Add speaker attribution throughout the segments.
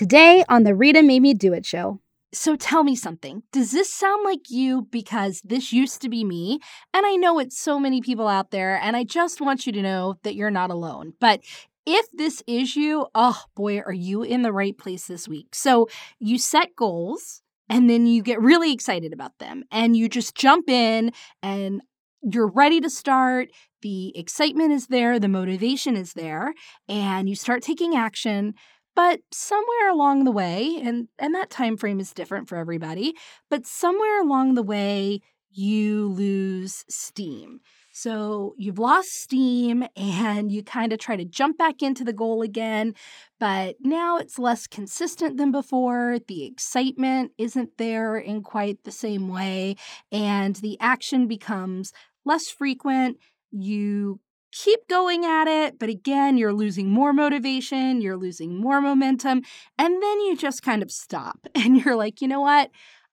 Speaker 1: Today on the Rita Made Me Do It show.
Speaker 2: So tell me something. Does this sound like you because this used to be me? And I know it's so many people out there, and I just want you to know that you're not alone. But if this is you, oh boy, are you in the right place this week. So you set goals and then you get really excited about them and you just jump in and you're ready to start. The excitement is there, the motivation is there, and you start taking action but somewhere along the way and and that time frame is different for everybody but somewhere along the way you lose steam. So you've lost steam and you kind of try to jump back into the goal again but now it's less consistent than before the excitement isn't there in quite the same way and the action becomes less frequent you keep going at it, but again, you're losing more motivation, you're losing more momentum, and then you just kind of stop and you're like, you know what?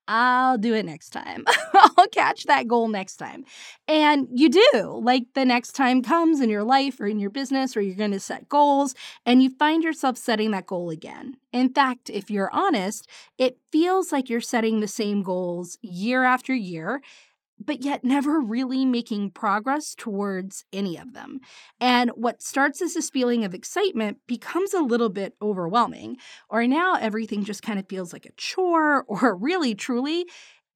Speaker 2: I'll do it next time. I'll catch that goal next time. And you do. Like the next time comes in your life or in your business, or you're going to set goals, and you find yourself setting that goal again. In fact, if you're honest, it feels like you're setting the same goals year after year but yet never really making progress towards any of them. And what starts as this feeling of excitement becomes a little bit overwhelming, or now everything just kind of feels like a chore, or really, truly,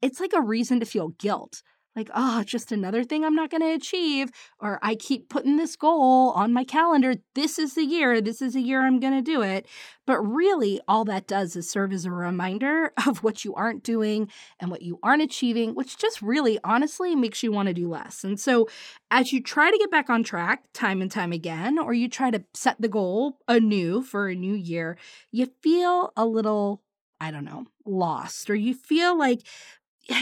Speaker 2: it's like a reason to feel guilt like, oh, just another thing I'm not going to achieve. Or I keep putting this goal on my calendar. This is the year. This is the year I'm going to do it. But really, all that does is serve as a reminder of what you aren't doing and what you aren't achieving, which just really honestly makes you want to do less. And so, as you try to get back on track time and time again, or you try to set the goal anew for a new year, you feel a little I don't know, lost, or you feel like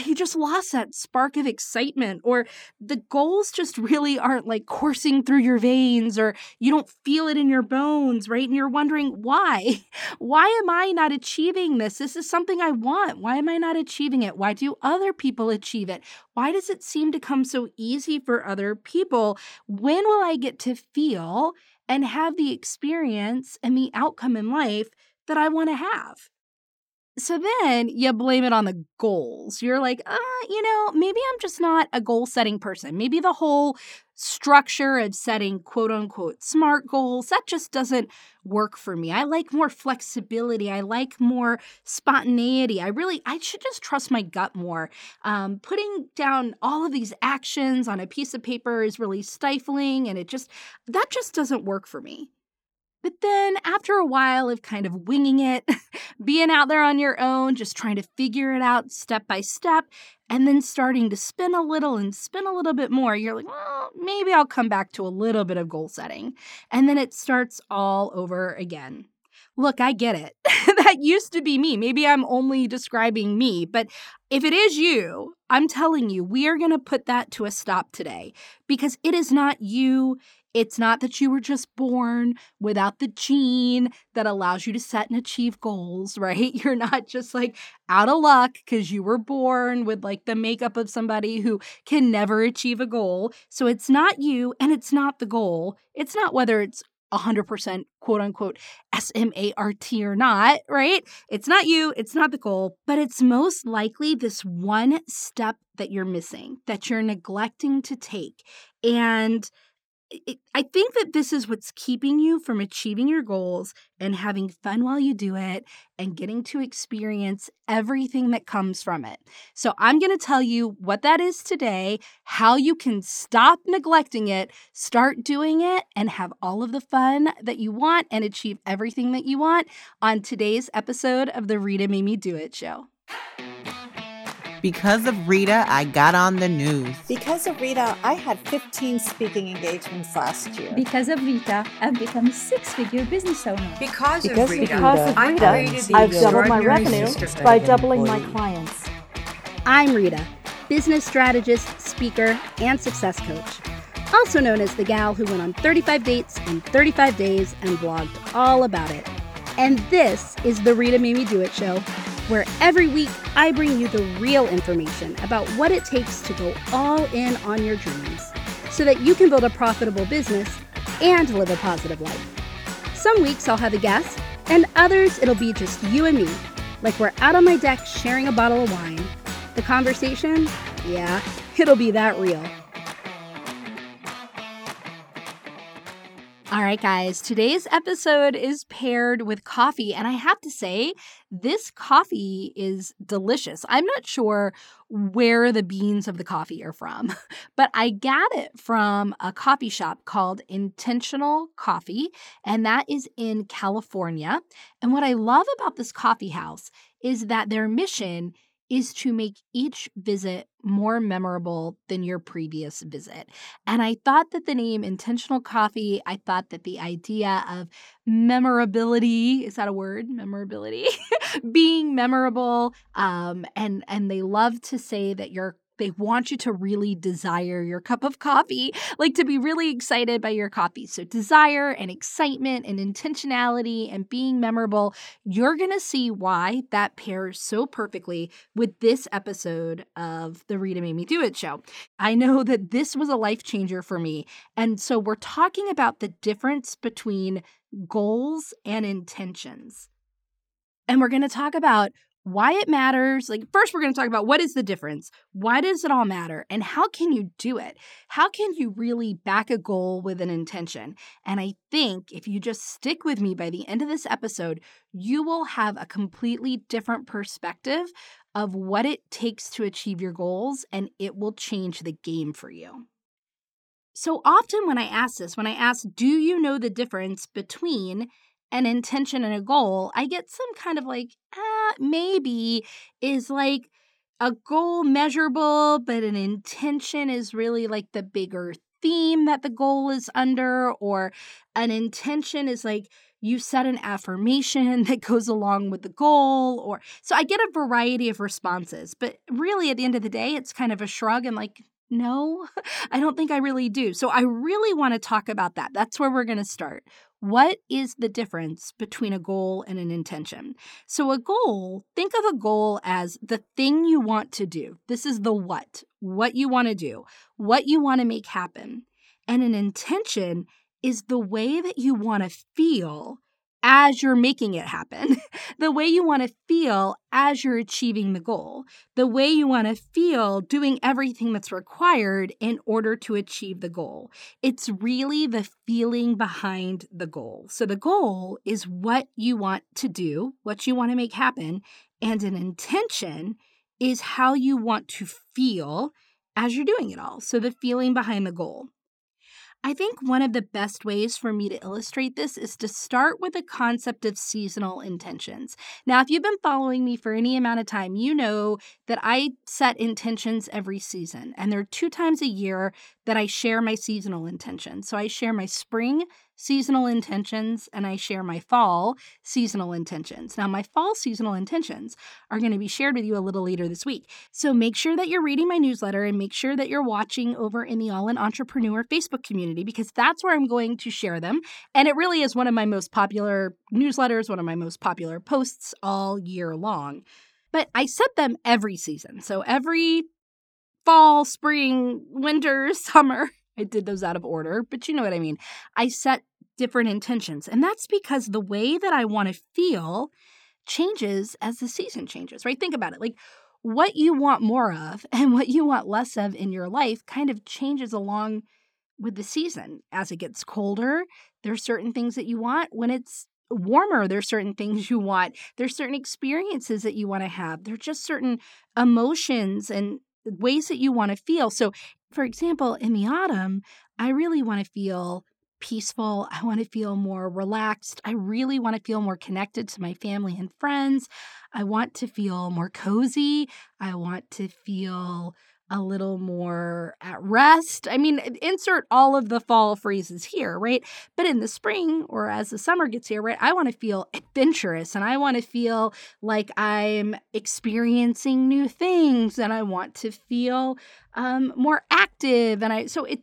Speaker 2: you just lost that spark of excitement, or the goals just really aren't like coursing through your veins, or you don't feel it in your bones, right? And you're wondering why? Why am I not achieving this? This is something I want. Why am I not achieving it? Why do other people achieve it? Why does it seem to come so easy for other people? When will I get to feel and have the experience and the outcome in life that I want to have? So then you blame it on the goals. You're like, uh, you know, maybe I'm just not a goal setting person. Maybe the whole structure of setting quote unquote smart goals, that just doesn't work for me. I like more flexibility. I like more spontaneity. I really, I should just trust my gut more. Um, putting down all of these actions on a piece of paper is really stifling and it just, that just doesn't work for me. But then after a while of kind of winging it, being out there on your own, just trying to figure it out step by step, and then starting to spin a little and spin a little bit more, you're like, well, maybe I'll come back to a little bit of goal setting. And then it starts all over again. Look, I get it. that used to be me. Maybe I'm only describing me, but if it is you, I'm telling you, we are going to put that to a stop today because it is not you. It's not that you were just born without the gene that allows you to set and achieve goals, right? You're not just like out of luck because you were born with like the makeup of somebody who can never achieve a goal. So it's not you and it's not the goal. It's not whether it's 100% quote unquote SMART or not, right? It's not you, it's not the goal, but it's most likely this one step that you're missing, that you're neglecting to take. And I think that this is what's keeping you from achieving your goals and having fun while you do it and getting to experience everything that comes from it. So, I'm going to tell you what that is today, how you can stop neglecting it, start doing it, and have all of the fun that you want and achieve everything that you want on today's episode of the Rita Made Me Do It show.
Speaker 3: Because of Rita, I got on the news.
Speaker 4: Because of Rita, I had 15 speaking engagements last year.
Speaker 5: Because of Rita, I've become a six figure business owner.
Speaker 6: Because,
Speaker 7: because
Speaker 6: of Rita,
Speaker 7: because of Rita I've doubled my revenue by doubling my clients.
Speaker 1: I'm Rita, business strategist, speaker, and success coach. Also known as the gal who went on 35 dates in 35 days and blogged all about it. And this is the Rita Made Me Do It show where every week I bring you the real information about what it takes to go all in on your dreams so that you can build a profitable business and live a positive life. Some weeks I'll have a guest, And others, it'll be just you and me, like we're out on my deck sharing a bottle of wine. The conversation, yeah, it'll be that real.
Speaker 2: All right, guys, today's episode is paired with coffee. And I have to say, this coffee is delicious. I'm not sure where the beans of the coffee are from, but I got it from a coffee shop called Intentional Coffee, and that is in California. And what I love about this coffee house is that their mission is to make each visit more memorable than your previous visit. And I thought that the name Intentional Coffee, I thought that the idea of memorability, is that a word? Memorability? Being memorable. Um, and and they love to say that your they want you to really desire your cup of coffee, like to be really excited by your coffee. So, desire and excitement and intentionality and being memorable, you're going to see why that pairs so perfectly with this episode of the Rita Made Me Do It show. I know that this was a life changer for me. And so, we're talking about the difference between goals and intentions. And we're going to talk about why it matters. Like, first, we're going to talk about what is the difference? Why does it all matter? And how can you do it? How can you really back a goal with an intention? And I think if you just stick with me by the end of this episode, you will have a completely different perspective of what it takes to achieve your goals, and it will change the game for you. So often, when I ask this, when I ask, do you know the difference between an intention and a goal, I get some kind of like, ah, maybe is like a goal measurable, but an intention is really like the bigger theme that the goal is under, or an intention is like you set an affirmation that goes along with the goal, or so I get a variety of responses, but really at the end of the day, it's kind of a shrug and like, no, I don't think I really do. So I really want to talk about that. That's where we're going to start. What is the difference between a goal and an intention? So, a goal, think of a goal as the thing you want to do. This is the what, what you want to do, what you want to make happen. And an intention is the way that you want to feel as you're making it happen, the way you want to feel as you're achieving the goal, the way you want to feel doing everything that's required in order to achieve the goal. It's really the feeling behind the goal. So, the goal is what you want to do, what you want to make happen, and an intention is how you want to feel as you're doing it all. So, the feeling behind the goal. I think one of the best ways for me to illustrate this is to start with the concept of seasonal intentions. Now, if you've been following me for any amount of time, you know that I set intentions every season, and there are two times a year that I share my seasonal intentions. So I share my spring seasonal intentions and I share my fall seasonal intentions. Now, my fall seasonal intentions are going to be shared with you a little later this week. So make sure that you're reading my newsletter and make sure that you're watching over in the All In Entrepreneur Facebook community because that's where I'm going to share them. And it really is one of my most popular newsletters, one of my most popular posts all year long. But I set them every season. So every fall, spring, winter, summer. I did those out of order, but you know what I mean. I set different intentions. And that's because the way that I want to feel changes as the season changes, right? Think about it. Like what you want more of and what you want less of in your life kind of changes along with the season. As it gets colder, there's certain things that you want. When it's warmer, there's certain things you want. There's certain experiences that you want to have. There's just certain emotions and ways that you want to feel. So, for example, in the autumn, I really want to feel peaceful. I want to feel more relaxed. I really want to feel more connected to my family and friends. I want to feel more cozy. I want to feel a little more at rest. I mean, insert all of the fall phrases here, right? But in the spring or as the summer gets here, right, I want to feel adventurous and I want to feel like I'm experiencing new things and I want to feel um, more active. And I, so it,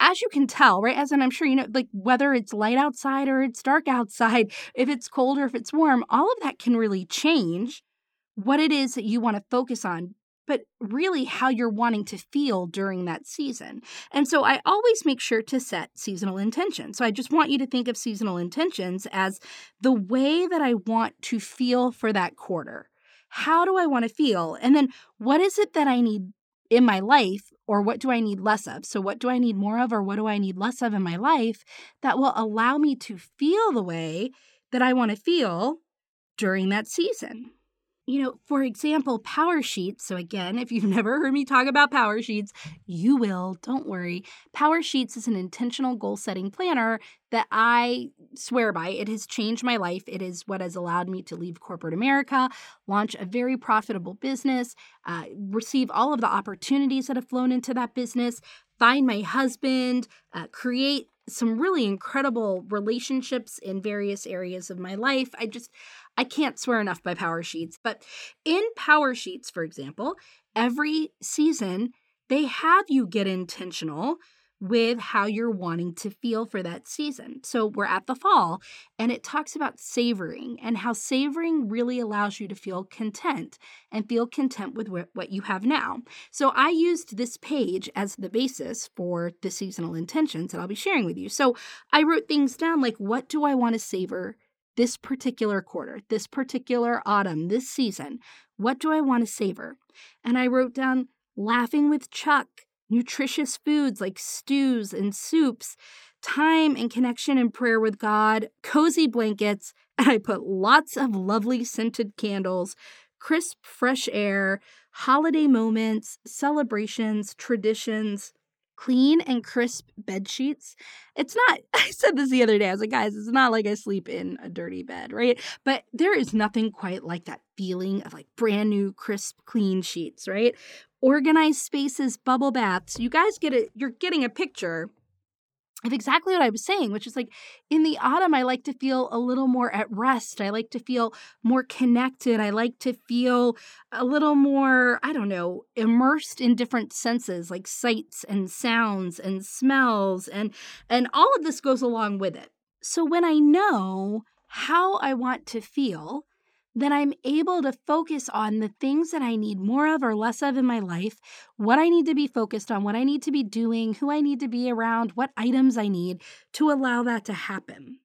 Speaker 2: as you can tell, right, as and I'm sure you know, like whether it's light outside or it's dark outside, if it's cold or if it's warm, all of that can really change what it is that you want to focus on but really how you're wanting to feel during that season. And so I always make sure to set seasonal intentions. So I just want you to think of seasonal intentions as the way that I want to feel for that quarter. How do I want to feel? And then what is it that I need in my life or what do I need less of? So, what do I need more of or what do I need less of in my life that will allow me to feel the way that I want to feel during that season? You know, for example, Power Sheets. So, again, if you've never heard me talk about Power Sheets, you will. Don't worry. Power Sheets is an intentional goal setting planner that I swear by. It has changed my life. It is what has allowed me to leave corporate America, launch a very profitable business, uh, receive all of the opportunities that have flown into that business, find my husband, uh, create some really incredible relationships in various areas of my life. I just, I can't swear enough by Power Sheets. But in Power Sheets, for example, every season they have you get intentional with how you're wanting to feel for that season. So we're at the fall and it talks about savoring and how savoring really allows you to feel content and feel content with what you have now. So I used this page as the basis for the seasonal intentions that I'll be sharing with you. So I wrote things down like what do I want to savor this particular quarter, this particular autumn, this season? What do I want to savor? And I wrote down laughing with Chuck, nutritious foods like stews and soups, time and connection and prayer with God, cozy blankets, and I put lots of lovely scented candles, crisp, fresh air, holiday moments, celebrations, traditions, clean and crisp bed sheets. It's not, I said this the other day. I was like, guys, it's not like I sleep in a dirty bed, right? But there is nothing quite like that feeling of like brand new, crisp, clean sheets, right? Organized spaces, bubble baths. You guys get it, you're getting a picture of exactly what I was saying, which is like in the autumn, I like to feel a little more at rest. I like to feel more connected. I like to feel a little more, I don't know, immersed in different senses like sights and sounds and smells and and all of this goes along with it. So when I know how I want to feel, then I'm able to focus on the things that I need more of or less of in my life, what I need to be focused on, what I need to be doing, who I need to be around, what items I need to allow that to happen.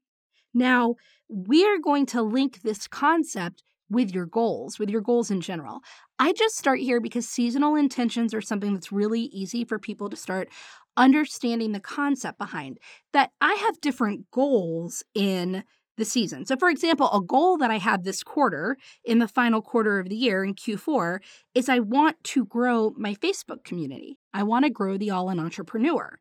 Speaker 2: Now, we're going to link this concept with your goals, with your goals in general. I just start here because seasonal intentions are something that's really easy for people to start understanding the concept behind. That I have different goals in the season. So, for example, a goal that I have this quarter in the final quarter of the year in Q4 is I want to grow my Facebook community. I want to grow the All in Entrepreneur.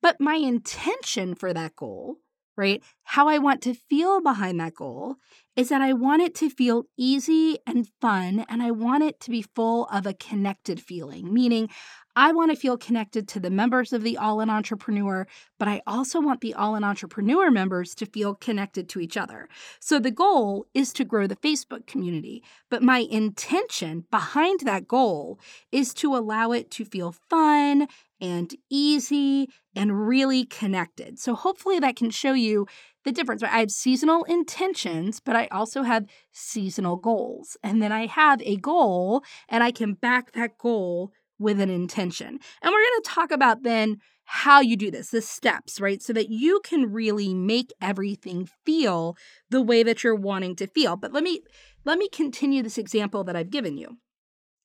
Speaker 2: But my intention for that goal, right, how I want to feel behind that goal is that I want it to feel easy and fun, and I want it to be full of a connected feeling, meaning I want to feel connected to the members of the All in Entrepreneur, but I also want the All in Entrepreneur members to feel connected to each other. So the goal is to grow the Facebook community, but my intention behind that goal is to allow it to feel fun and easy and really connected. So hopefully that can show you the difference. I have seasonal intentions, but I also have seasonal goals. And then I have a goal and I can back that goal with an intention. And we're going to talk about then how you do this, the steps, right? So that you can really make everything feel the way that you're wanting to feel. But let me let me continue this example that I've given you.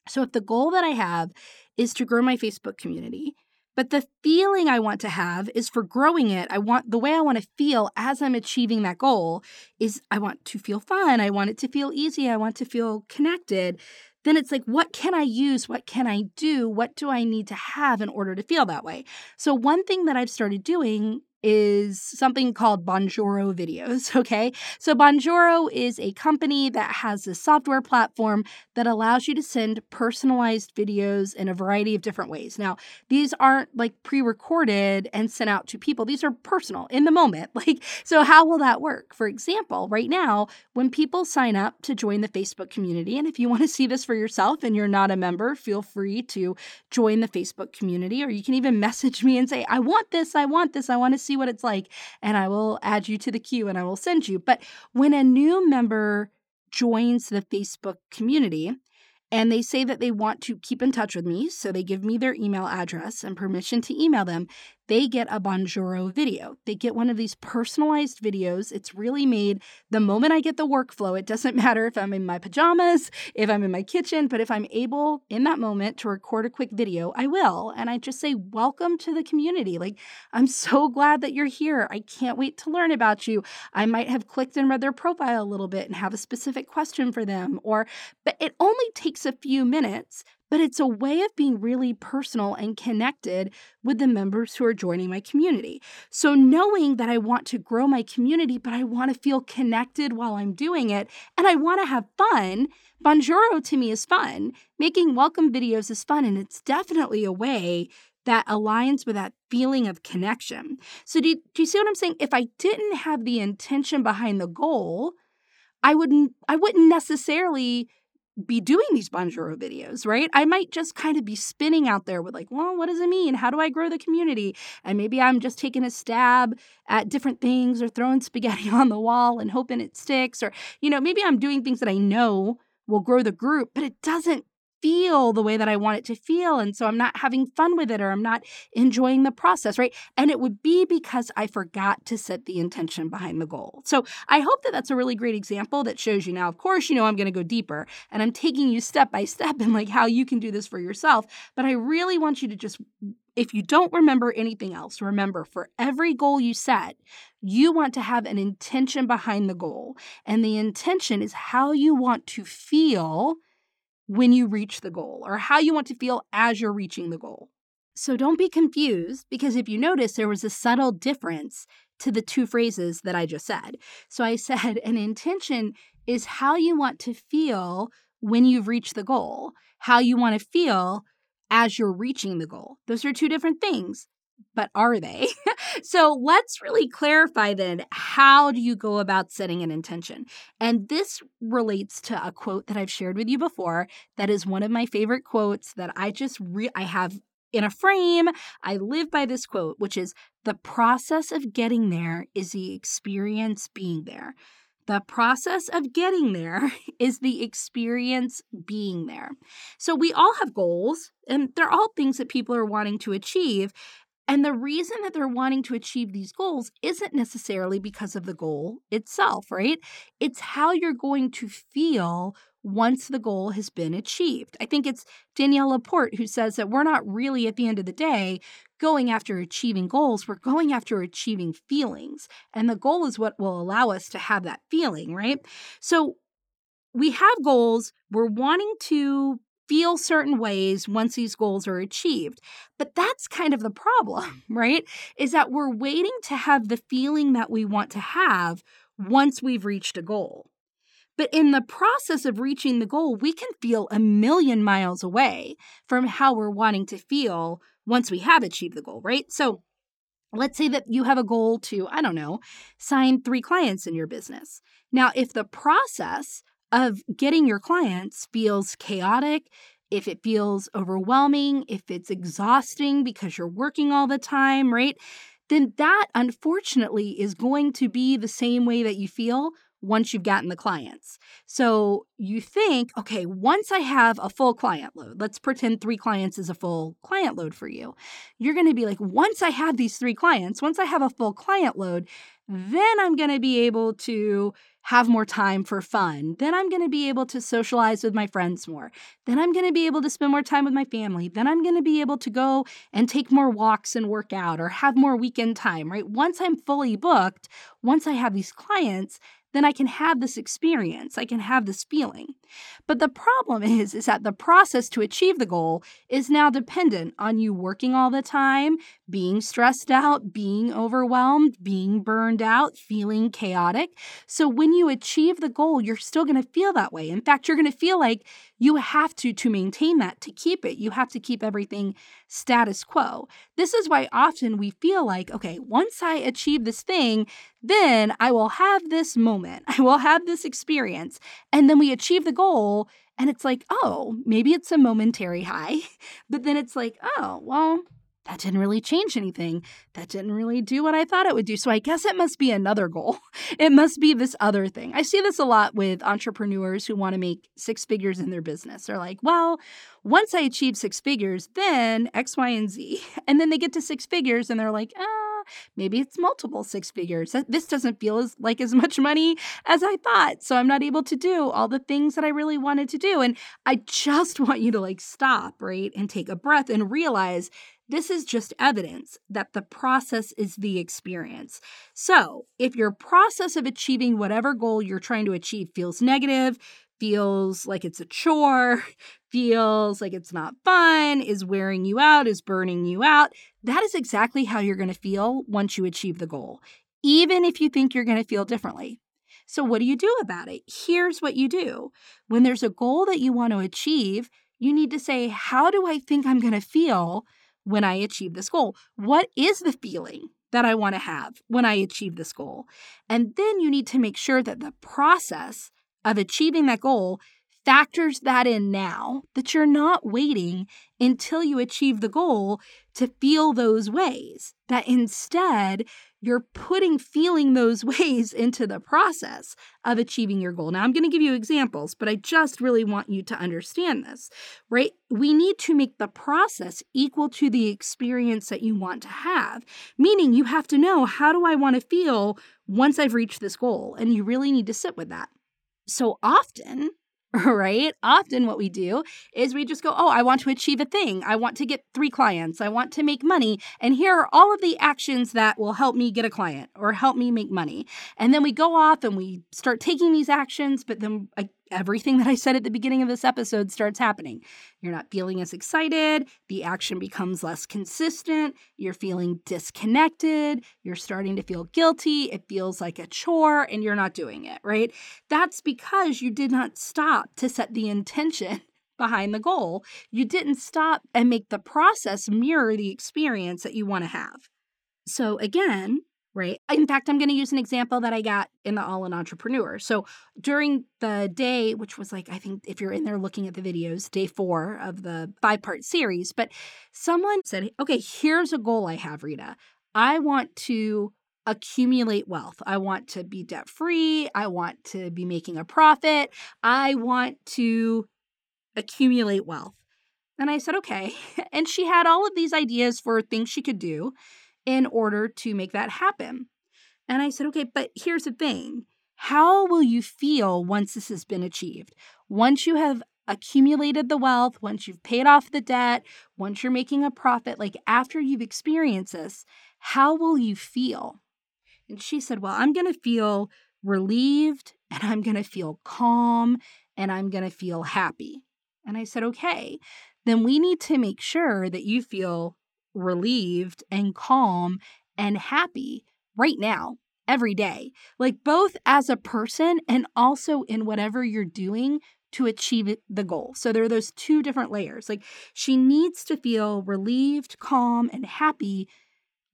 Speaker 2: So if the goal that I have is to grow my Facebook community, but the feeling I want to have is for growing it. I want the way I want to feel as I'm achieving that goal is I want to feel fun. I want it to feel easy. I want to feel connected then it's like, what can I use? What can I do? What do I need to have in order to feel that way? So, one thing that I've started doing is something called Bonjoro Videos. Okay. So, Bonjoro is a company that has a software platform that allows you to send personalized videos in a variety of different ways. Now, these aren't like pre recorded and sent out to people, these are personal in the moment. Like, so how will that work? For example, right now, when people sign up to join the Facebook community, and if you want to see this for yourself and you're not a member, feel free to join the Facebook community, or you can even message me and say, I want this, I want this, I want to see what it's like, and I will add you to the queue and I will send you. But when a new member joins the Facebook community, and they say that they want to keep in touch with me. So they give me their email address and permission to email them they get a Bonjoro video. They get one of these personalized videos. It's really made the moment I get the workflow. It doesn't matter if I'm in my pajamas, if I'm in my kitchen, but if I'm able in that moment to record a quick video, I will. And I just say, Welcome to the community. Like, I'm so glad that you're here. I can't wait to learn about you. I might have clicked and read their profile a little bit and have a specific question for them, or, but it only takes a few minutes but it's a way of being really personal and connected with the members who are joining my community. So, knowing that I want to grow my community, but I want to feel connected while I'm doing it, and I want to have fun, Bonjoro to me is fun. Making welcome videos is fun, and it's definitely a way that aligns with that feeling of connection. So, do you, do you see what I'm saying? If I didn't have the intention behind the goal, I wouldn't I wouldn't necessarily be doing these Bonjoro videos, right? I might just kind of be spinning out there with like, well, what does it mean? How do I grow the community? And maybe I'm just taking a stab at different things or throwing spaghetti on the wall and hoping it sticks. Or, you know, maybe I'm doing things that I know will grow the group, but it doesn't feel the way that I want it to feel. And so I'm not having fun with it or I'm not enjoying the process, right? And it would be because I forgot to set the intention behind the goal. So I hope that that's a really great example that shows you now, of course, you know, I'm going to go deeper and I'm taking you step by step in like how you can do this for yourself. But I really want you to just if you don't remember anything else, remember for every goal you set, you want to have an intention behind the goal. And the intention is how you want to feel when you reach the goal or how you want to feel as you're reaching the goal. So don't be confused because if you notice, there was a subtle difference to the two phrases that I just said. So I said an intention is how you want to feel when you've reached the goal, how you want to feel as you're reaching the goal. Those are two different things but are they? so let's really clarify then how do you go about setting an intention? And this relates to a quote that I've shared with you before that is one of my favorite quotes that I just re- I have in a frame. I live by this quote, which is the process of getting there is the experience being there. The process of getting there is the experience being there. So, we all have goals, and they're all things that people are wanting to achieve. And the reason that they're wanting to achieve these goals isn't necessarily because of the goal itself, right? It's how you're going to feel once the goal has been achieved. I think it's Danielle Laporte who says that we're not really at the end of the day going after achieving goals, we're going after achieving feelings. And the goal is what will allow us to have that feeling, right? So we have goals, we're wanting to feel certain ways once these goals are achieved. But that's kind of the problem, right? Is that we're waiting to have the feeling that we want to have once we've reached a goal. But in the process of reaching the goal, we can feel a million miles away from how we're wanting to feel once we have achieved the goal, right? So let's say that you have a goal to, I don't know, sign three clients in your business. Now, if the process of getting your clients feels chaotic, if it feels overwhelming, if it's exhausting because you're working all the time, right? Then that unfortunately is going to be the same way that you feel once you've gotten the clients. So you think, okay, once I have a full client load, let's pretend three clients is a full client load for you. You're going to be like, once I have these three clients, once I have a full client load, then I'm going to be able to have more time for fun. Then I'm going to be able to socialize with my friends more. Then I'm going to be able to spend more time with my family. Then I'm going to be able to go and take more walks and work out or have more weekend time, right? Once I'm fully booked, once I have these clients, then I can have this experience. I can have this feeling. But the problem is is that the process to achieve the goal is now dependent on you working all the time, being stressed out, being overwhelmed, being burned out, feeling chaotic. So when you achieve the goal, you're still going to feel that way. In fact, you're going to feel like you have to to maintain that to keep it. You have to keep everything status quo. This is why often we feel like, okay, once I achieve this thing, then I will have this moment. I will have this experience. And then we achieve the goal and it's like, oh, maybe it's a momentary high. But then it's like, oh, well, that didn't really change anything. That didn't really do what I thought it would do. So I guess it must be another goal. It must be this other thing. I see this a lot with entrepreneurs who want to make six figures in their business. They're like, well, once I achieve six figures, then X, Y, and Z. And then they get to six figures and they're like, ah, maybe it's multiple six figures. This doesn't feel as like as much money as I thought. So I'm not able to do all the things that I really wanted to do. And I just want you to like stop, right? And take a breath and realize this is just evidence that the process is the experience. So, if your process of achieving whatever goal you're trying to achieve feels negative, feels like it's a chore, feels like it's not fun, is wearing you out, is burning you out, that is exactly how you're going to feel once you achieve the goal, even if you think you're going to feel differently. So, what do you do about it? Here's what you do when there's a goal that you want to achieve, you need to say, How do I think I'm going to feel when I achieve this goal? What is the feeling that I want to have when I achieve this goal? And then you need to make sure that the process of achieving that goal factors that in now, that you're not waiting until you achieve the goal to feel those ways, that instead you're putting feeling those ways into the process of achieving your goal. Now, I'm going to give you examples, but I just really want you to understand this, right? We need to make the process equal to the experience that you want to have, meaning you have to know how do I want to feel once I've reached this goal? And you really need to sit with that. So often, right? Often, what we do is we just go, Oh, I want to achieve a thing. I want to get three clients. I want to make money. And here are all of the actions that will help me get a client or help me make money. And then we go off and we start taking these actions, but then everything that I said at the beginning of this episode starts happening. You're not feeling as excited, the action becomes less consistent, you're feeling disconnected, you're starting to feel guilty, it feels like a chore, and you're not doing it, right? That's because you did not stop to set the intention behind the goal. You didn't stop and make the process mirror the experience that you want to have. So, again, right? In fact, I'm going to use an example that I got in the All in Entrepreneur. So during the day, which was like, I think if you're in there looking at the videos, day four of the five part series, but someone said, okay, here's a goal I have, Rita. I want to accumulate wealth. I want to be debt free. I want to be making a profit. I want to accumulate wealth. And I said, okay. And she had all of these ideas for things she could do in order to make that happen. And I said, okay, but here's the thing how will you feel once this has been achieved? Once you have accumulated the wealth, once you've paid off the debt, once you're making a profit, like after you've experienced this, how will you feel? And she said, Well, I'm going to feel relieved and I'm going to feel calm and I'm going to feel happy. And I said, Okay, then we need to make sure that you feel relieved and calm and happy right now, every day, like both as a person and also in whatever you're doing to achieve the goal. So there are those two different layers. Like she needs to feel relieved, calm, and happy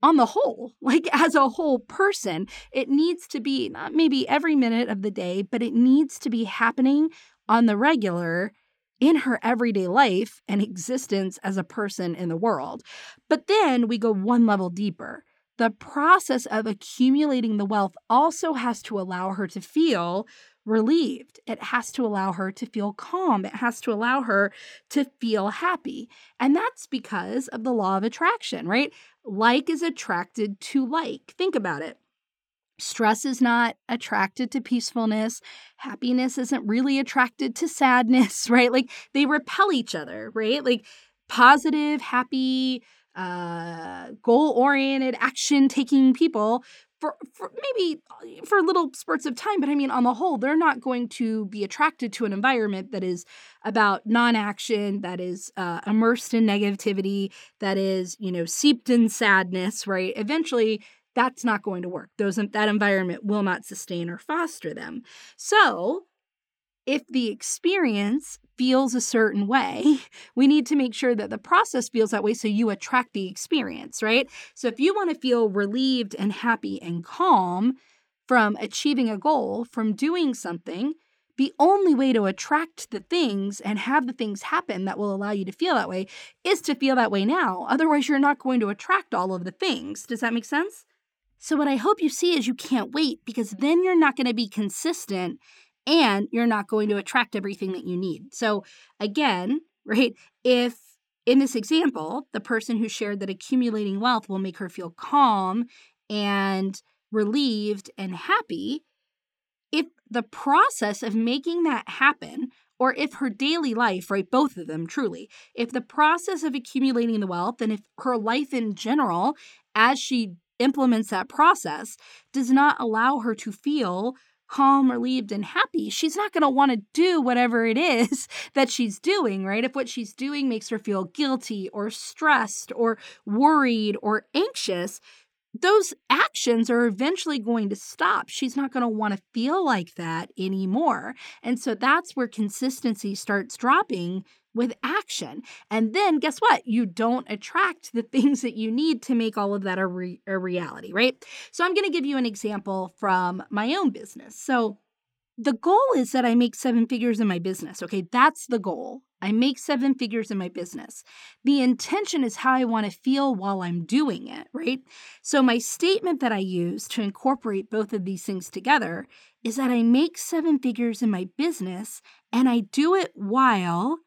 Speaker 2: on the whole, like as a whole person. It needs to be not maybe every minute of the day, but it needs to be happening on the regular in her everyday life and existence as a person in the world. But then we go one level deeper. The process of accumulating the wealth also has to allow her to feel relieved. It has to allow her to feel calm. It has to allow her to feel happy. And that's because of the law of attraction, right? Like is attracted to like. Think about it. Stress is not attracted to peacefulness. Happiness isn't really attracted to sadness, right? Like they repel each other, right? Like positive, happy, uh, goal oriented, action taking people for, for maybe uh, for little spurts of time, but I mean, on the whole, they're not going to be attracted to an environment that is about non action, that is uh, immersed in negativity, that is, you know, seeped in sadness, right? Eventually, that's not going to work. Those that environment will not sustain or foster them. So, if the experience feels a certain way, we need to make sure that the process feels that way so you attract the experience, right? So if you want to feel relieved and happy and calm from achieving a goal, from doing something, the only way to attract the things and have the things happen that will allow you to feel that way is to feel that way now. Otherwise, you're not going to attract all of the things. Does that make sense? So, what I hope you see is you can't wait because then you're not going to be consistent and you're not going to attract everything that you need. So, again, right, if in this example, the person who shared that accumulating wealth will make her feel calm and relieved and happy, if the process of making that happen, or if her daily life, right, both of them truly, if the process of accumulating the wealth and if her life in general, as she implements that process, does not allow her to feel calm, relieved, and happy, she's not going to want to do whatever it is that she's doing, right? If what she's doing makes her feel guilty or stressed or worried or anxious, those actions are eventually going to stop. She's not going to want to feel like that anymore. And so that's where consistency starts dropping with action. And then guess what? You don't attract the things that you need to make all of that a, re- a reality, right? So I'm going to give you an example from my own business. So the goal is that I make seven figures in my business. Okay, that's the goal. I make seven figures in my business. The intention is how I want to feel while I'm doing it, right? So, my statement that I use to incorporate both of these things together is that I make seven figures in my business and I do it while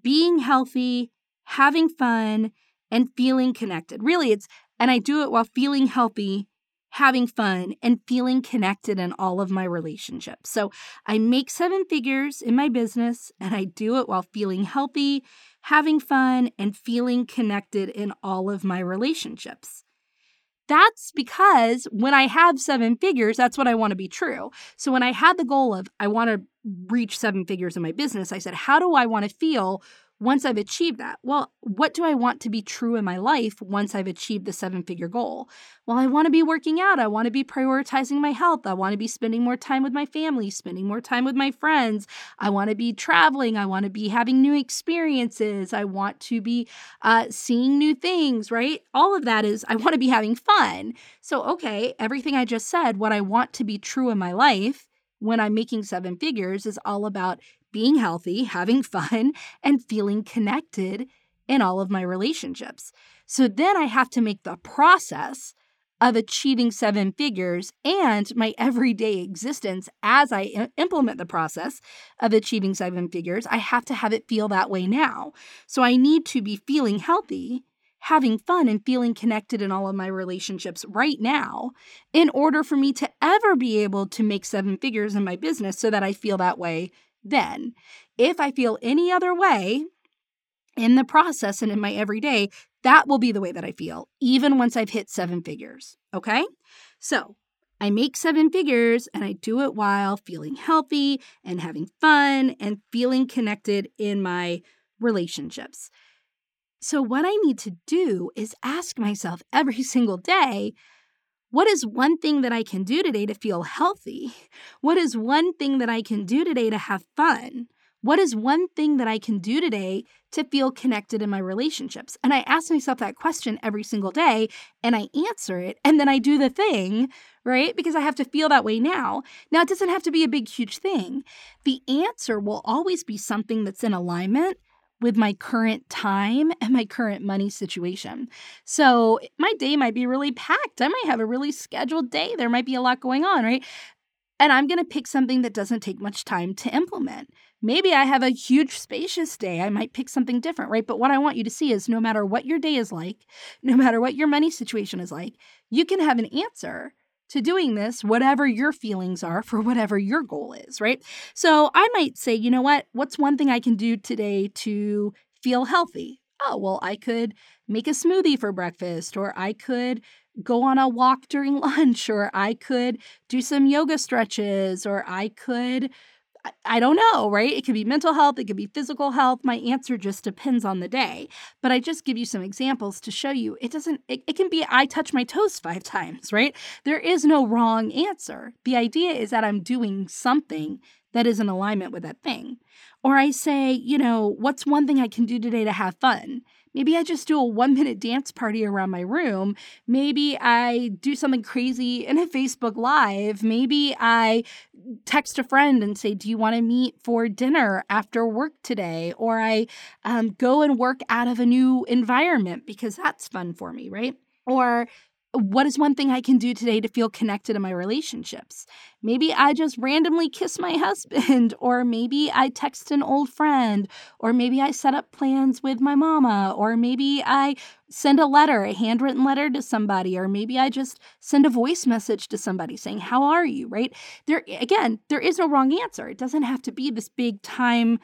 Speaker 2: being healthy, having fun, and feeling connected. Really, it's, and I do it while feeling healthy, having fun, and feeling connected in all of my relationships. So I make seven figures in my business, and I do it while feeling healthy, having fun, and feeling connected in all of my relationships. That's because when I have seven figures, that's what I want to be true. So when I had the goal of I want to reach seven figures in my business, I said, how do I want to feel once I've achieved that? Well, what do I want to be true in my life once I've achieved the seven figure goal? Well, I want to be working out. I want to be prioritizing my health. I want to be spending more time with my family, spending more time with my friends. I want to be traveling. I want to be having new experiences. I want to be uh, seeing new things, right? All of that is, I want to be having fun. So, okay, everything I just said, what I want to be true in my life when I'm making seven figures is all about being healthy, having fun, and feeling connected in all of my relationships. So then I have to make the process of achieving seven figures and my everyday existence as I implement the process of achieving seven figures, I have to have it feel that way now. So I need to be feeling healthy, having fun, and feeling connected in all of my relationships right now in order for me to ever be able to make seven figures in my business so that I feel that way then. If I feel any other way in the process and in my everyday, that will be the way that I feel, even once I've hit seven figures. Okay? So I make seven figures and I do it while feeling healthy and having fun and feeling connected in my relationships. So, what I need to do is ask myself every single day what is one thing that I can do today to feel healthy? What is one thing that I can do today to have fun? What is one thing that I can do today to feel connected in my relationships? And I ask myself that question every single day and I answer it and then I do the thing, right? Because I have to feel that way now. Now, it doesn't have to be a big, huge thing. The answer will always be something that's in alignment with my current time and my current money situation. So my day might be really packed. I might have a really scheduled day. There might be a lot going on, right? And I'm going to pick something that doesn't take much time to implement. Maybe I have a huge, spacious day. I might pick something different, right? But what I want you to see is no matter what your day is like, no matter what your money situation is like, you can have an answer to doing this, whatever your feelings are for whatever your goal is, right? So I might say, you know what? What's one thing I can do today to feel healthy? Oh, well, I could make a smoothie for breakfast, or I could go on a walk during lunch, or I could do some yoga stretches, or I could I don't know, right? It could be mental health, it could be physical health. My answer just depends on the day. But I just give you some examples to show you it doesn't, it, it, can be I touch my toes five times, right? There is no wrong answer. The idea is that I'm doing something that is in alignment with that thing. Or I say, you know, what's one thing I can do today to have fun? Maybe I just do a one minute dance party around my room. Maybe I do something crazy in a Facebook Live. Maybe I text a friend and say, Do you want to meet for dinner after work today? Or I um, go and work out of a new environment because that's fun for me, right? Or what is one thing I can do today to feel connected in my relationships? Maybe I just randomly kiss my husband, or maybe I text an old friend, or maybe I set up plans with my mama, or maybe I send a letter, a handwritten letter to somebody, or maybe I just send a voice message to somebody saying, How are you? Right? There, again, there is no wrong answer. It doesn't have to be this big time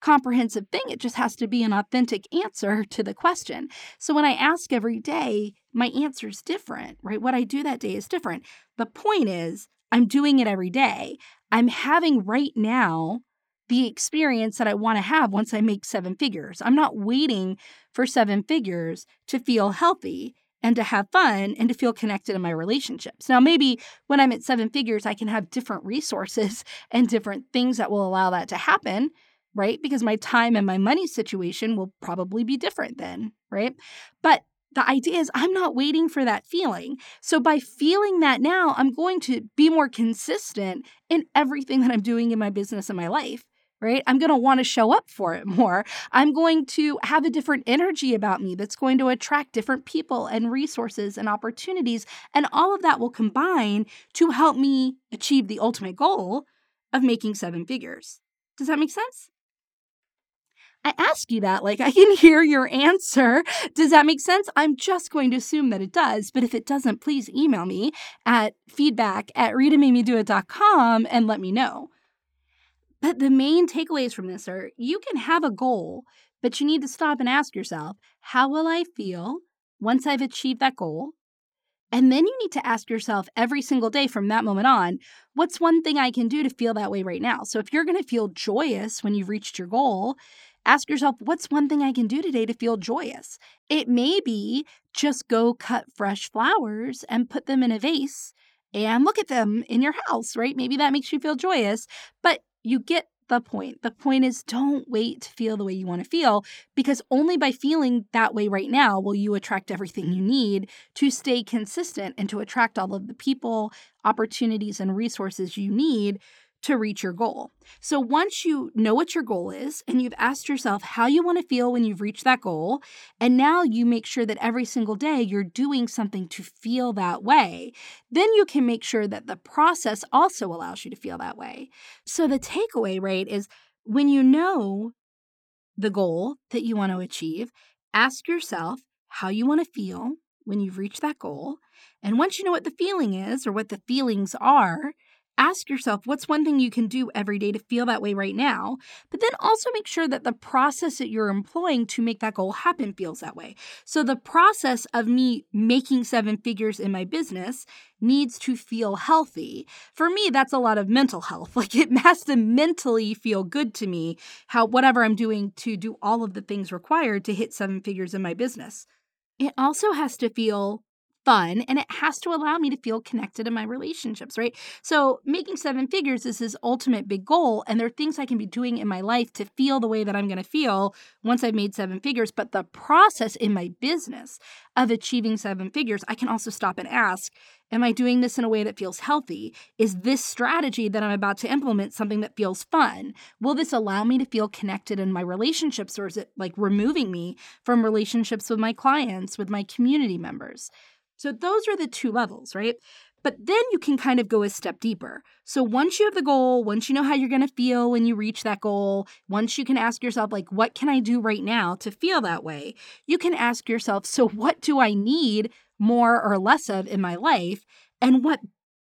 Speaker 2: comprehensive thing. It just has to be an authentic answer to the question. So when I ask every day, my answer is different, right? What I do that day is different. The point is, I'm doing it every day. I'm having right now the experience that I want to have once I make seven figures. I'm not waiting for seven figures to feel healthy and to have fun and to feel connected in my relationships. Now, maybe when I'm at seven figures, I can have different resources and different things that will allow that to happen right? Because my time and my money situation will probably be different then, right? But the idea is I'm not waiting for that feeling. So by feeling that now, I'm going to be more consistent in everything that I'm doing in my business and my life. Right? I'm going to want to show up for it more. I'm going to have a different energy about me that's going to attract different people and resources and opportunities. And all of that will combine to help me achieve the ultimate goal of making seven figures. Does that make sense? I ask you that, like I can hear your answer. Does that make sense? I'm just going to assume that it does. But if it doesn't, please email me at feedback at ritamademedoit.com and let me know. But the main takeaways from this are you can have a goal, but you need to stop and ask yourself, how will I feel once I've achieved that goal? And then you need to ask yourself every single day from that moment on, what's one thing I can do to feel that way right now? So if you're going to feel joyous when you've reached your goal, Ask yourself, what's one thing I can do today to feel joyous? It may be just go cut fresh flowers and put them in a vase and look at them in your house, right? Maybe that makes you feel joyous, but you get the point. The point is don't wait to feel the way you want to feel because only by feeling that way right now will you attract everything you need to stay consistent and to attract all of the people, opportunities, and resources you need to reach your goal. So once you know what your goal is and you've asked yourself how you want to feel when you've reached that goal, and now you make sure that every single day you're doing something to feel that way, then you can make sure that the process also allows you to feel that way. So the takeaway, right, is when you know the goal that you want to achieve, ask yourself how you want to feel when you've reached that goal. And once you know what the feeling is or what the feelings are, ask yourself what's one thing you can do every day to feel that way right now, but then also make sure that the process that you're employing to make that goal happen feels that way. So the process of me making seven figures in my business needs to feel healthy. For me, that's a lot of mental health. Like it has to mentally feel good to me, how whatever I'm doing to do all of the things required to hit seven figures in my business. It also has to feel fun and it has to allow me to feel connected in my relationships, right? So, making seven figures is his ultimate big goal. And there are things I can be doing in my life to feel the way that I'm going to feel once I've made seven figures. But the process in my business of achieving seven figures, I can also stop and ask, Am I doing this in a way that feels healthy? Is this strategy that I'm about to implement something that feels fun? Will this allow me to feel connected in my relationships, or is it like removing me from relationships with my clients, with my community members? So those are the two levels, right? But then you can kind of go a step deeper. So once you have the goal, once you know how you're going to feel when you reach that goal, once you can ask yourself, like, what can I do right now to feel that way? You can ask yourself, so what do I need more or less of in my life? And what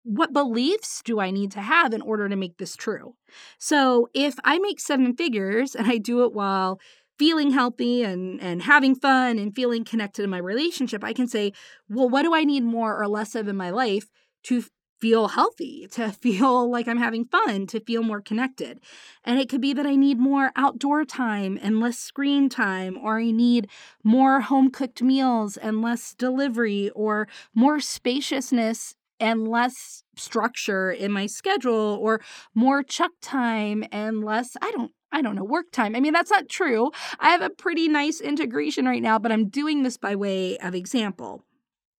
Speaker 2: what beliefs do I need to have in order to make this true? So, if I make seven figures and I do it while feeling healthy and and having fun and feeling connected in my relationship, I can say, well, what do I need more or less of in my life to feel healthy, to feel like I'm having fun, to feel more connected. And it could be that I need more outdoor time and less screen time, or I need more home cooked meals and less delivery, or more spaciousness and less structure in my schedule or more chuck time and less, I don't I don't know, work time. I mean, that's not true. I have a pretty nice integration right now, but I'm doing this by way of example.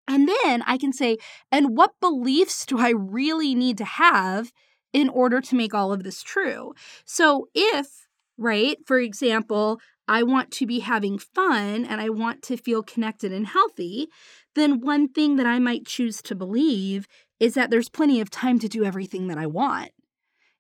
Speaker 2: And then I can say, and what beliefs do I really need to have in order to make all of this true? So if, right, for example, I want to be having fun and I want to feel connected and healthy, then one thing that I might choose to believe is that there's plenty of time to do everything that I want.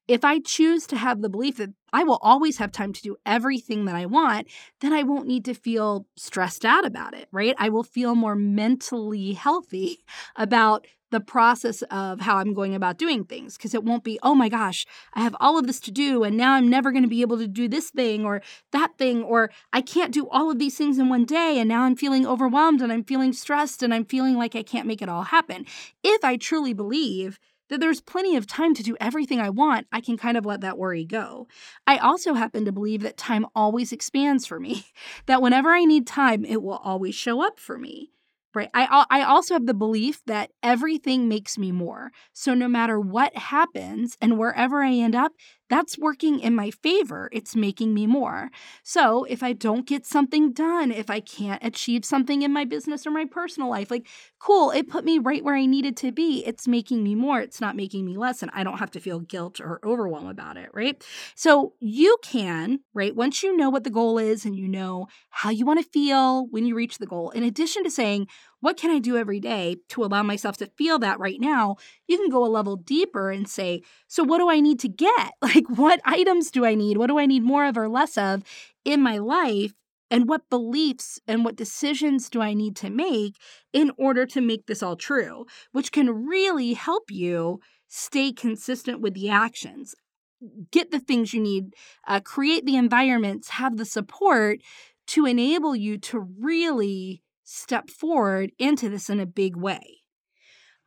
Speaker 2: If I choose to have the belief that I will always have time to do everything that I want, then I won't need to feel stressed out about it, right? I will feel more mentally healthy about the process of how I'm going about doing things because it won't be, oh my gosh, I have all of this to do and now I'm never going to be able to do this thing or that thing, or I can't do all of these things in one day and now I'm feeling overwhelmed and I'm feeling stressed and I'm feeling like I can't make it all happen. If I truly believe that there's plenty of time to do everything I want, I can kind of let that worry go. I also happen to believe that time always expands for me, that whenever I need time, it will always show up for me. Right. I I also have the belief that everything makes me more. So no matter what happens and wherever I end up, that's working in my favor. It's making me more. So if I don't get something done, if I can't achieve something in my business or my personal life, like, cool, it put me right where I needed to be. It's making me more. It's not making me less. And I don't have to feel guilt or overwhelm about it. Right. So you can, right, once you know what the goal is and you know how you want to feel when you reach the goal, in addition to saying, what can I do every day to allow myself to feel that right now? You can go a level deeper and say, so what do I need to get? Like, what items do I need? What do I need more of or less of in my life? And what beliefs and what decisions do I need to make in order to make this all true? Which can really help you stay consistent with the actions. Get the things you need, uh, create the environments, have the support to enable you to really step forward into this in a big way.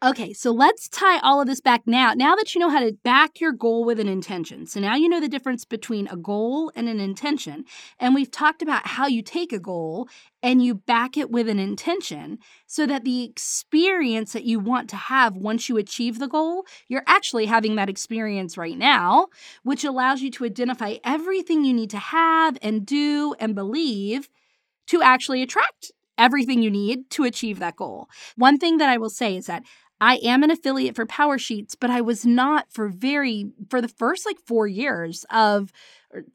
Speaker 2: Okay, so let's tie all of this back now. Now that you know how to back your goal with an intention. So now you know the difference between a goal and an intention. And we've talked about how you take a goal and you back it with an intention so that the experience that you want to have once you achieve the goal, you're actually having that experience right now, which allows you to identify everything you need to have and do and believe to actually attract everything you need to achieve that goal. One thing that I will say is that I am an affiliate for Power Sheets, but I was not for very for the first like 4 years of er,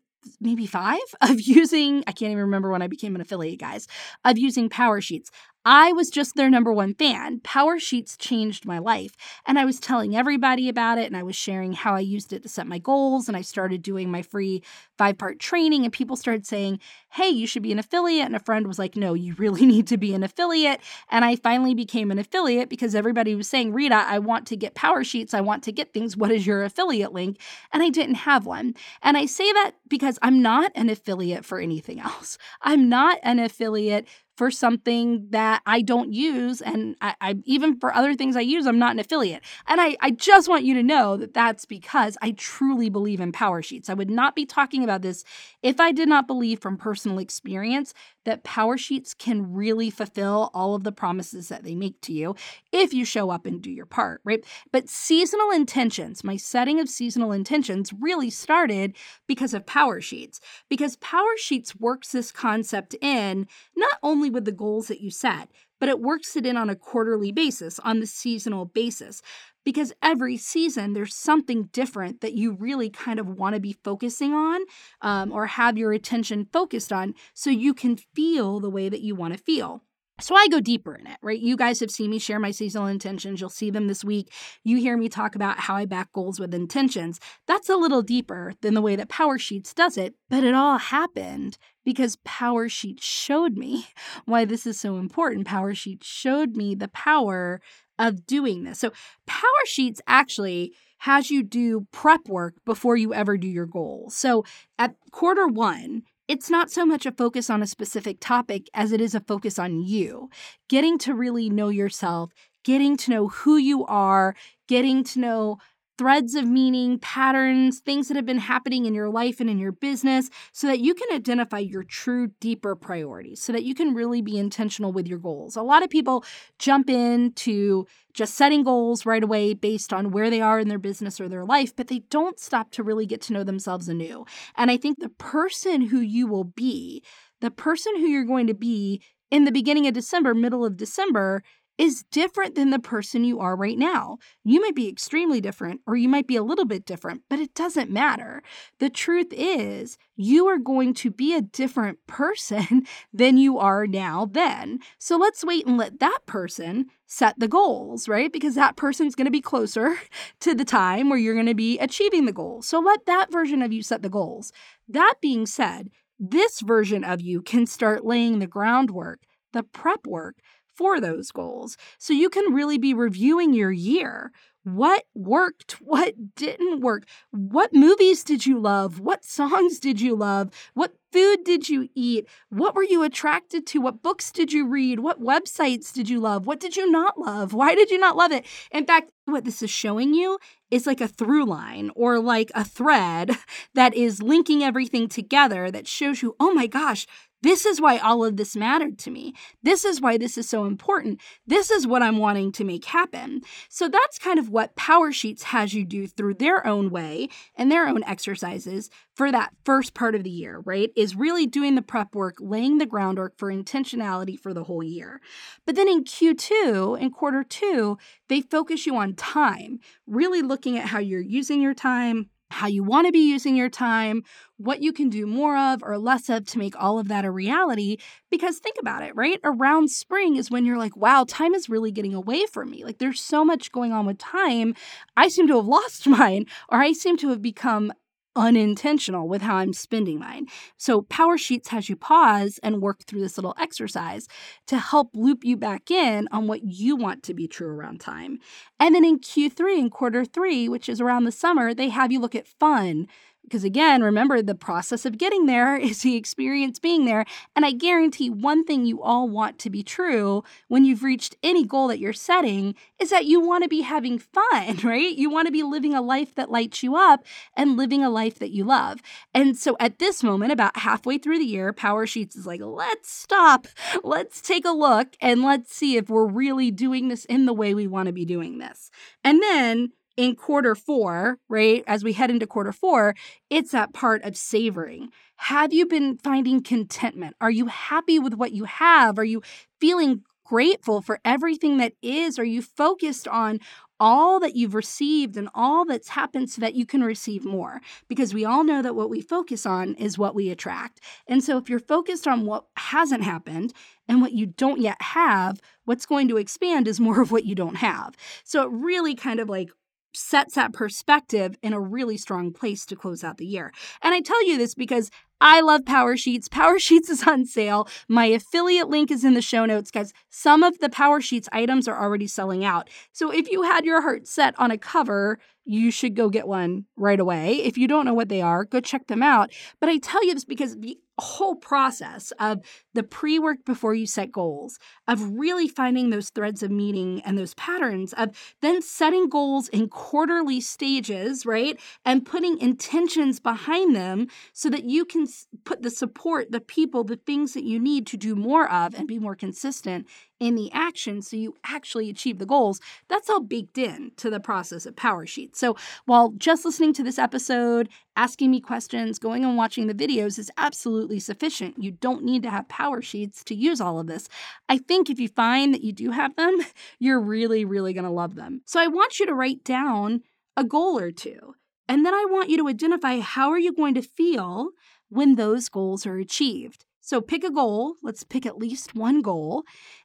Speaker 2: maybe 5 of using I can't even remember when I became an affiliate guys of using Power Sheets. I was just their number one fan. Power Sheets changed my life. And I was telling everybody about it and I was sharing how I used it to set my goals. And I started doing my free five part training. And people started saying, hey, you should be an affiliate. And a friend was like, no, you really need to be an affiliate. And I finally became an affiliate because everybody was saying, Rita, I want to get Power Sheets. I want to get things. What is your affiliate link? And I didn't have one. And I say that because I'm not an affiliate for anything else. I'm not an affiliate for something that I don't use. And I, I, even for other things I use, I'm not an affiliate. And I, I just want you to know that that's because I truly believe in Power Sheets. I would not be talking about this if I did not believe from personal experience that Power Sheets can really fulfill all of the promises that they make to you if you show up and do your part, right? But seasonal intentions, my setting of seasonal intentions really started because of Power Sheets, because Power Sheets works this concept in not only with the goals that you set, but it works it in on a quarterly basis, on the seasonal basis because every season there's something different that you really kind of want to be focusing on um, or have your attention focused on so you can feel the way that you want to feel. So I go deeper in it, right? You guys have seen me share my seasonal intentions. You'll see them this week. You hear me talk about how I back goals with intentions. That's a little deeper than the way that Power Sheets does it, but it all happened because Power Sheets showed me why this is so important. Power Sheets showed me the power of doing this. So, Power Sheets actually has you do prep work before you ever do your goal. So, at quarter one, it's not so much a focus on a specific topic as it is a focus on you, getting to really know yourself, getting to know who you are, getting to know threads of meaning, patterns, things that have been happening in your life and in your business so that you can identify your true, deeper priorities, so that you can really be intentional with your goals. A lot of people jump into just setting goals right away based on where they are in their business or their life, but they don't stop to really get to know themselves anew. And I think the person who you will be, the person who you're going to be in the beginning of December, middle of December, is different than the person you are right now. You might be extremely different, or you might be a little bit different, but it doesn't matter. The truth is, you are going to be a different person than you are now then. So let's wait and let that person set the goals, right? Because that person's going to be closer to the time where you're going to be achieving the goals. So let that version of you set the goals. That being said, this version of you can start laying the groundwork, the prep work for those goals. So you can really be reviewing your year. What worked? What didn't work? What movies did you love? What songs did you love? What food did you eat? What were you attracted to? What books did you read? What websites did you love? What did you not love? Why did you not love it? In fact, what this is showing you is like a through line or like a thread that is linking everything together that shows you, oh my gosh, this is why all of this mattered to me. This is why this is so important. This is what I'm wanting to make happen. So that's kind of what Power Sheets has you do through their own way and their own exercises for that first part of the year, right? Is really doing the prep work, laying the groundwork for intentionality for the whole year. But then in Q2, in quarter two, they focus you on time, really looking at how you're using your time how you want to be using your time, what you can do more of or less of to make all of that a reality. Because think about it, right? Around spring is when you're like, wow, time is really getting away from me. Like there's so much going on with time. I seem to have lost mine, or I seem to have become unintentional with how I'm spending mine. So, Power Sheets has you pause and work through this little exercise to help loop you back in on what you want to be true around time. And then in Q3 in quarter three, which is around the summer, they have you look at fun, because again, remember the process of getting there is the experience being there. And I guarantee one thing you all want to be true when you've reached any goal that you're setting is that you want to be having fun, right? You want to be living a life that lights you up and living a life that you love. And so at this moment, about halfway through the year, Power Sheets is like, let's stop, let's take a look, and let's see if we're really doing this in the way we want to be doing this. And then in quarter four, right, as we head into quarter four, it's that part of savoring. Have you been finding contentment? Are you happy with what you have? Are you feeling grateful for everything that is? Are you focused on all that you've received and all that's happened so that you can receive more? Because we all know that what we focus on is what we attract. And so if you're focused on what hasn't happened and what you don't yet have, what's going to expand is more of what you don't have. So it really kind of like sets that perspective in a really strong place to close out the year. And I tell you this because I love Power Sheets. Power Sheets is on sale. My affiliate link is in the show notes, guys. Some of the Power Sheets items are already selling out. So if you had your heart set on a cover, you should go get one right away. If you don't know what they are, go check them out. But I tell you this because the whole process of the pre work before you set goals, of really finding those threads of meaning and those patterns, of then setting goals in quarterly stages, right? And putting intentions behind them so that you can put the support, the people, the things that you need to do more of and be more consistent in the action so you actually achieve the goals. That's all baked in to the process of Power Sheets. So while just listening to this episode, asking me questions, going and watching the videos is absolutely sufficient. You don't need to have Power Sheets to use all of this. I think if you find that you do have them, you're really, really going to love them. So I want you to write down a goal or two. And then I want you to identify how are you going to feel when those goals are achieved. So pick a goal, let's pick at least one goal.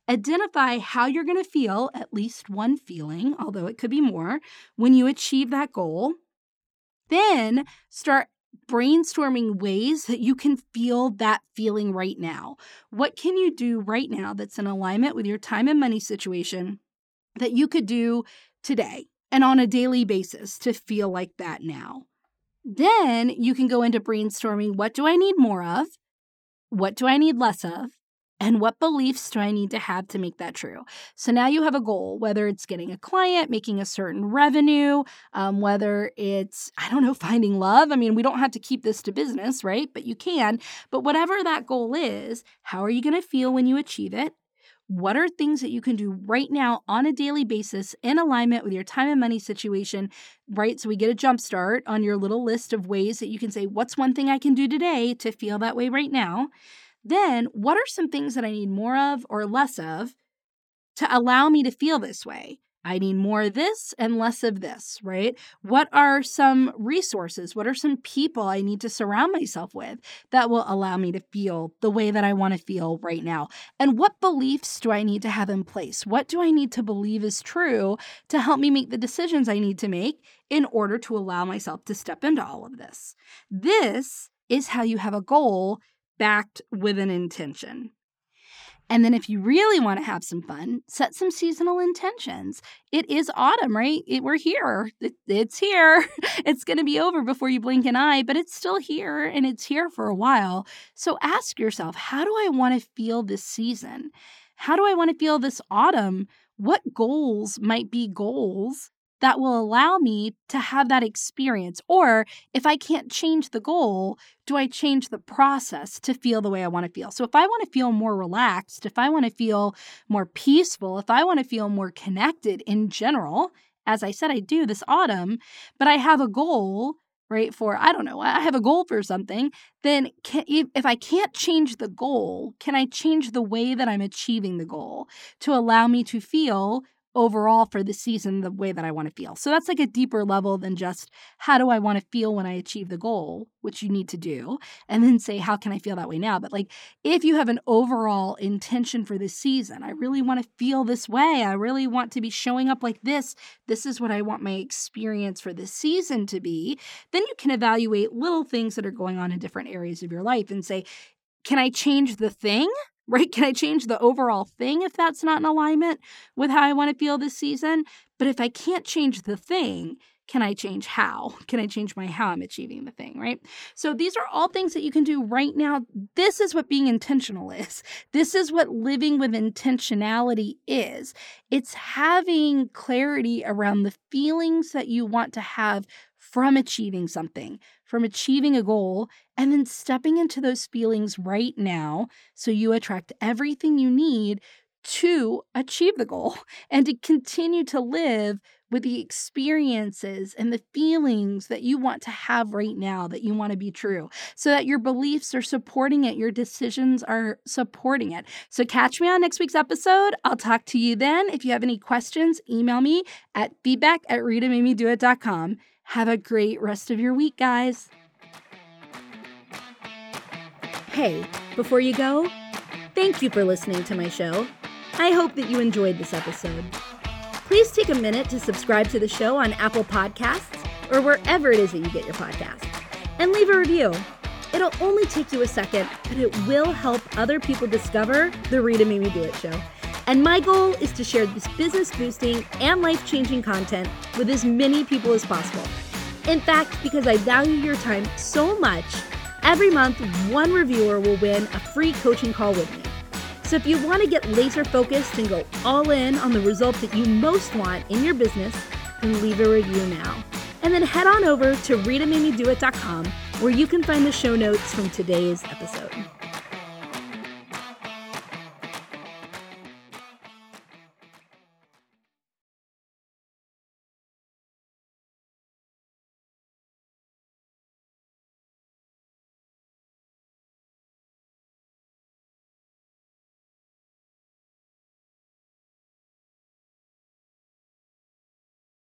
Speaker 2: Identify how you're going to feel, at least one feeling, although it could be more, when you achieve that goal. Then start brainstorming ways that you can feel that feeling right now. What can you do right now that's in alignment with your time and money situation that you could do today and on a daily basis to feel like that now? Then you can go into brainstorming what do I need more of? What do I need less of? And what beliefs do I need to have to make that true? So now you have a goal, whether it's getting a client, making a certain revenue, um, whether it's, I don't know, finding love. I mean, we don't have to keep this to business, right? But you can. But whatever that goal is, how are you going to feel when you achieve it? What are things that you can do right now on a daily basis in alignment with your time and money situation, right? So we get a jump start on your little list of ways that you can say, What's one thing I can do today to feel that way right now? Then, what are some things that I need more of or less of to allow me to feel this way? I need more of this and less of this, right? What are some resources? What are some people I need to surround myself with that will allow me to feel the way that I want to feel right now? And what beliefs do I need to have in place? What do I need to believe is true to help me make the decisions I need to make in order to allow myself to step into all of this? This is how you have a goal backed with an intention. And then, if you really want to have some fun, set some seasonal intentions. It is autumn, right? It, we're here. It, it's here. it's going to be over before you blink an eye, but it's still here and it's here for a while. So ask yourself how do I want to feel this season? How do I want to feel this autumn? What goals might be goals that will allow me to have that experience? Or if I can't change the goal, do I change the process to feel the way I want to feel? So if I want to feel more relaxed, if I want to feel more peaceful, if I want to feel more connected in general, as I said I do this autumn, but I have a goal right for i don't know i have a goal for something then can, if i can't change the goal can i change the way that i'm achieving the goal to allow me to feel overall for the season the way that I want to feel. So that's like a deeper level than just how do I want to feel when I achieve the goal, which you need to do, and then say, how can I feel that way now? But like if you have an overall intention for this season, I really want to feel this way. I really want to be showing up like this. This is what I want my experience for this season to be. Then you can evaluate little things that are going on in different areas of your life and say, can I change the thing? Right? Can I change the overall thing if that's not in alignment with how I want to feel this season? But if I can't change the thing, can I change how? Can I change my how I'm achieving the thing, right? So these are all things that you can do right now. This is what being intentional is. This is what living with intentionality is. It's having clarity around the feelings that you want to have from achieving something, from achieving a goal, and then stepping into those feelings right now so you attract everything you need to achieve the goal and to continue to live with the experiences and the feelings that you want to have right now that you want to be true so that your beliefs are supporting it, your decisions are supporting it. So, catch me on next week's episode. I'll talk to you then. If you have any questions, email me at feedback at ritamademedoit.com. Have a great rest of your week, guys.
Speaker 1: Hey, before you go, thank you for listening to my show. I hope that you enjoyed this episode. Please take a minute to subscribe to the show on Apple Podcasts or wherever it is that you get your podcasts and leave a review. It'll only take you a second, but it will help other people discover the Rita Me Do It show. And my goal is to share this business boosting and life changing content with as many people as possible. In fact, because I value your time so much, every month one reviewer will win a free coaching call with me. So if you want to get laser focused and go all in on the results that you most want in your business, then leave a review now. And then head on over to ritamademedoit.com where you can find the show notes from today's episode.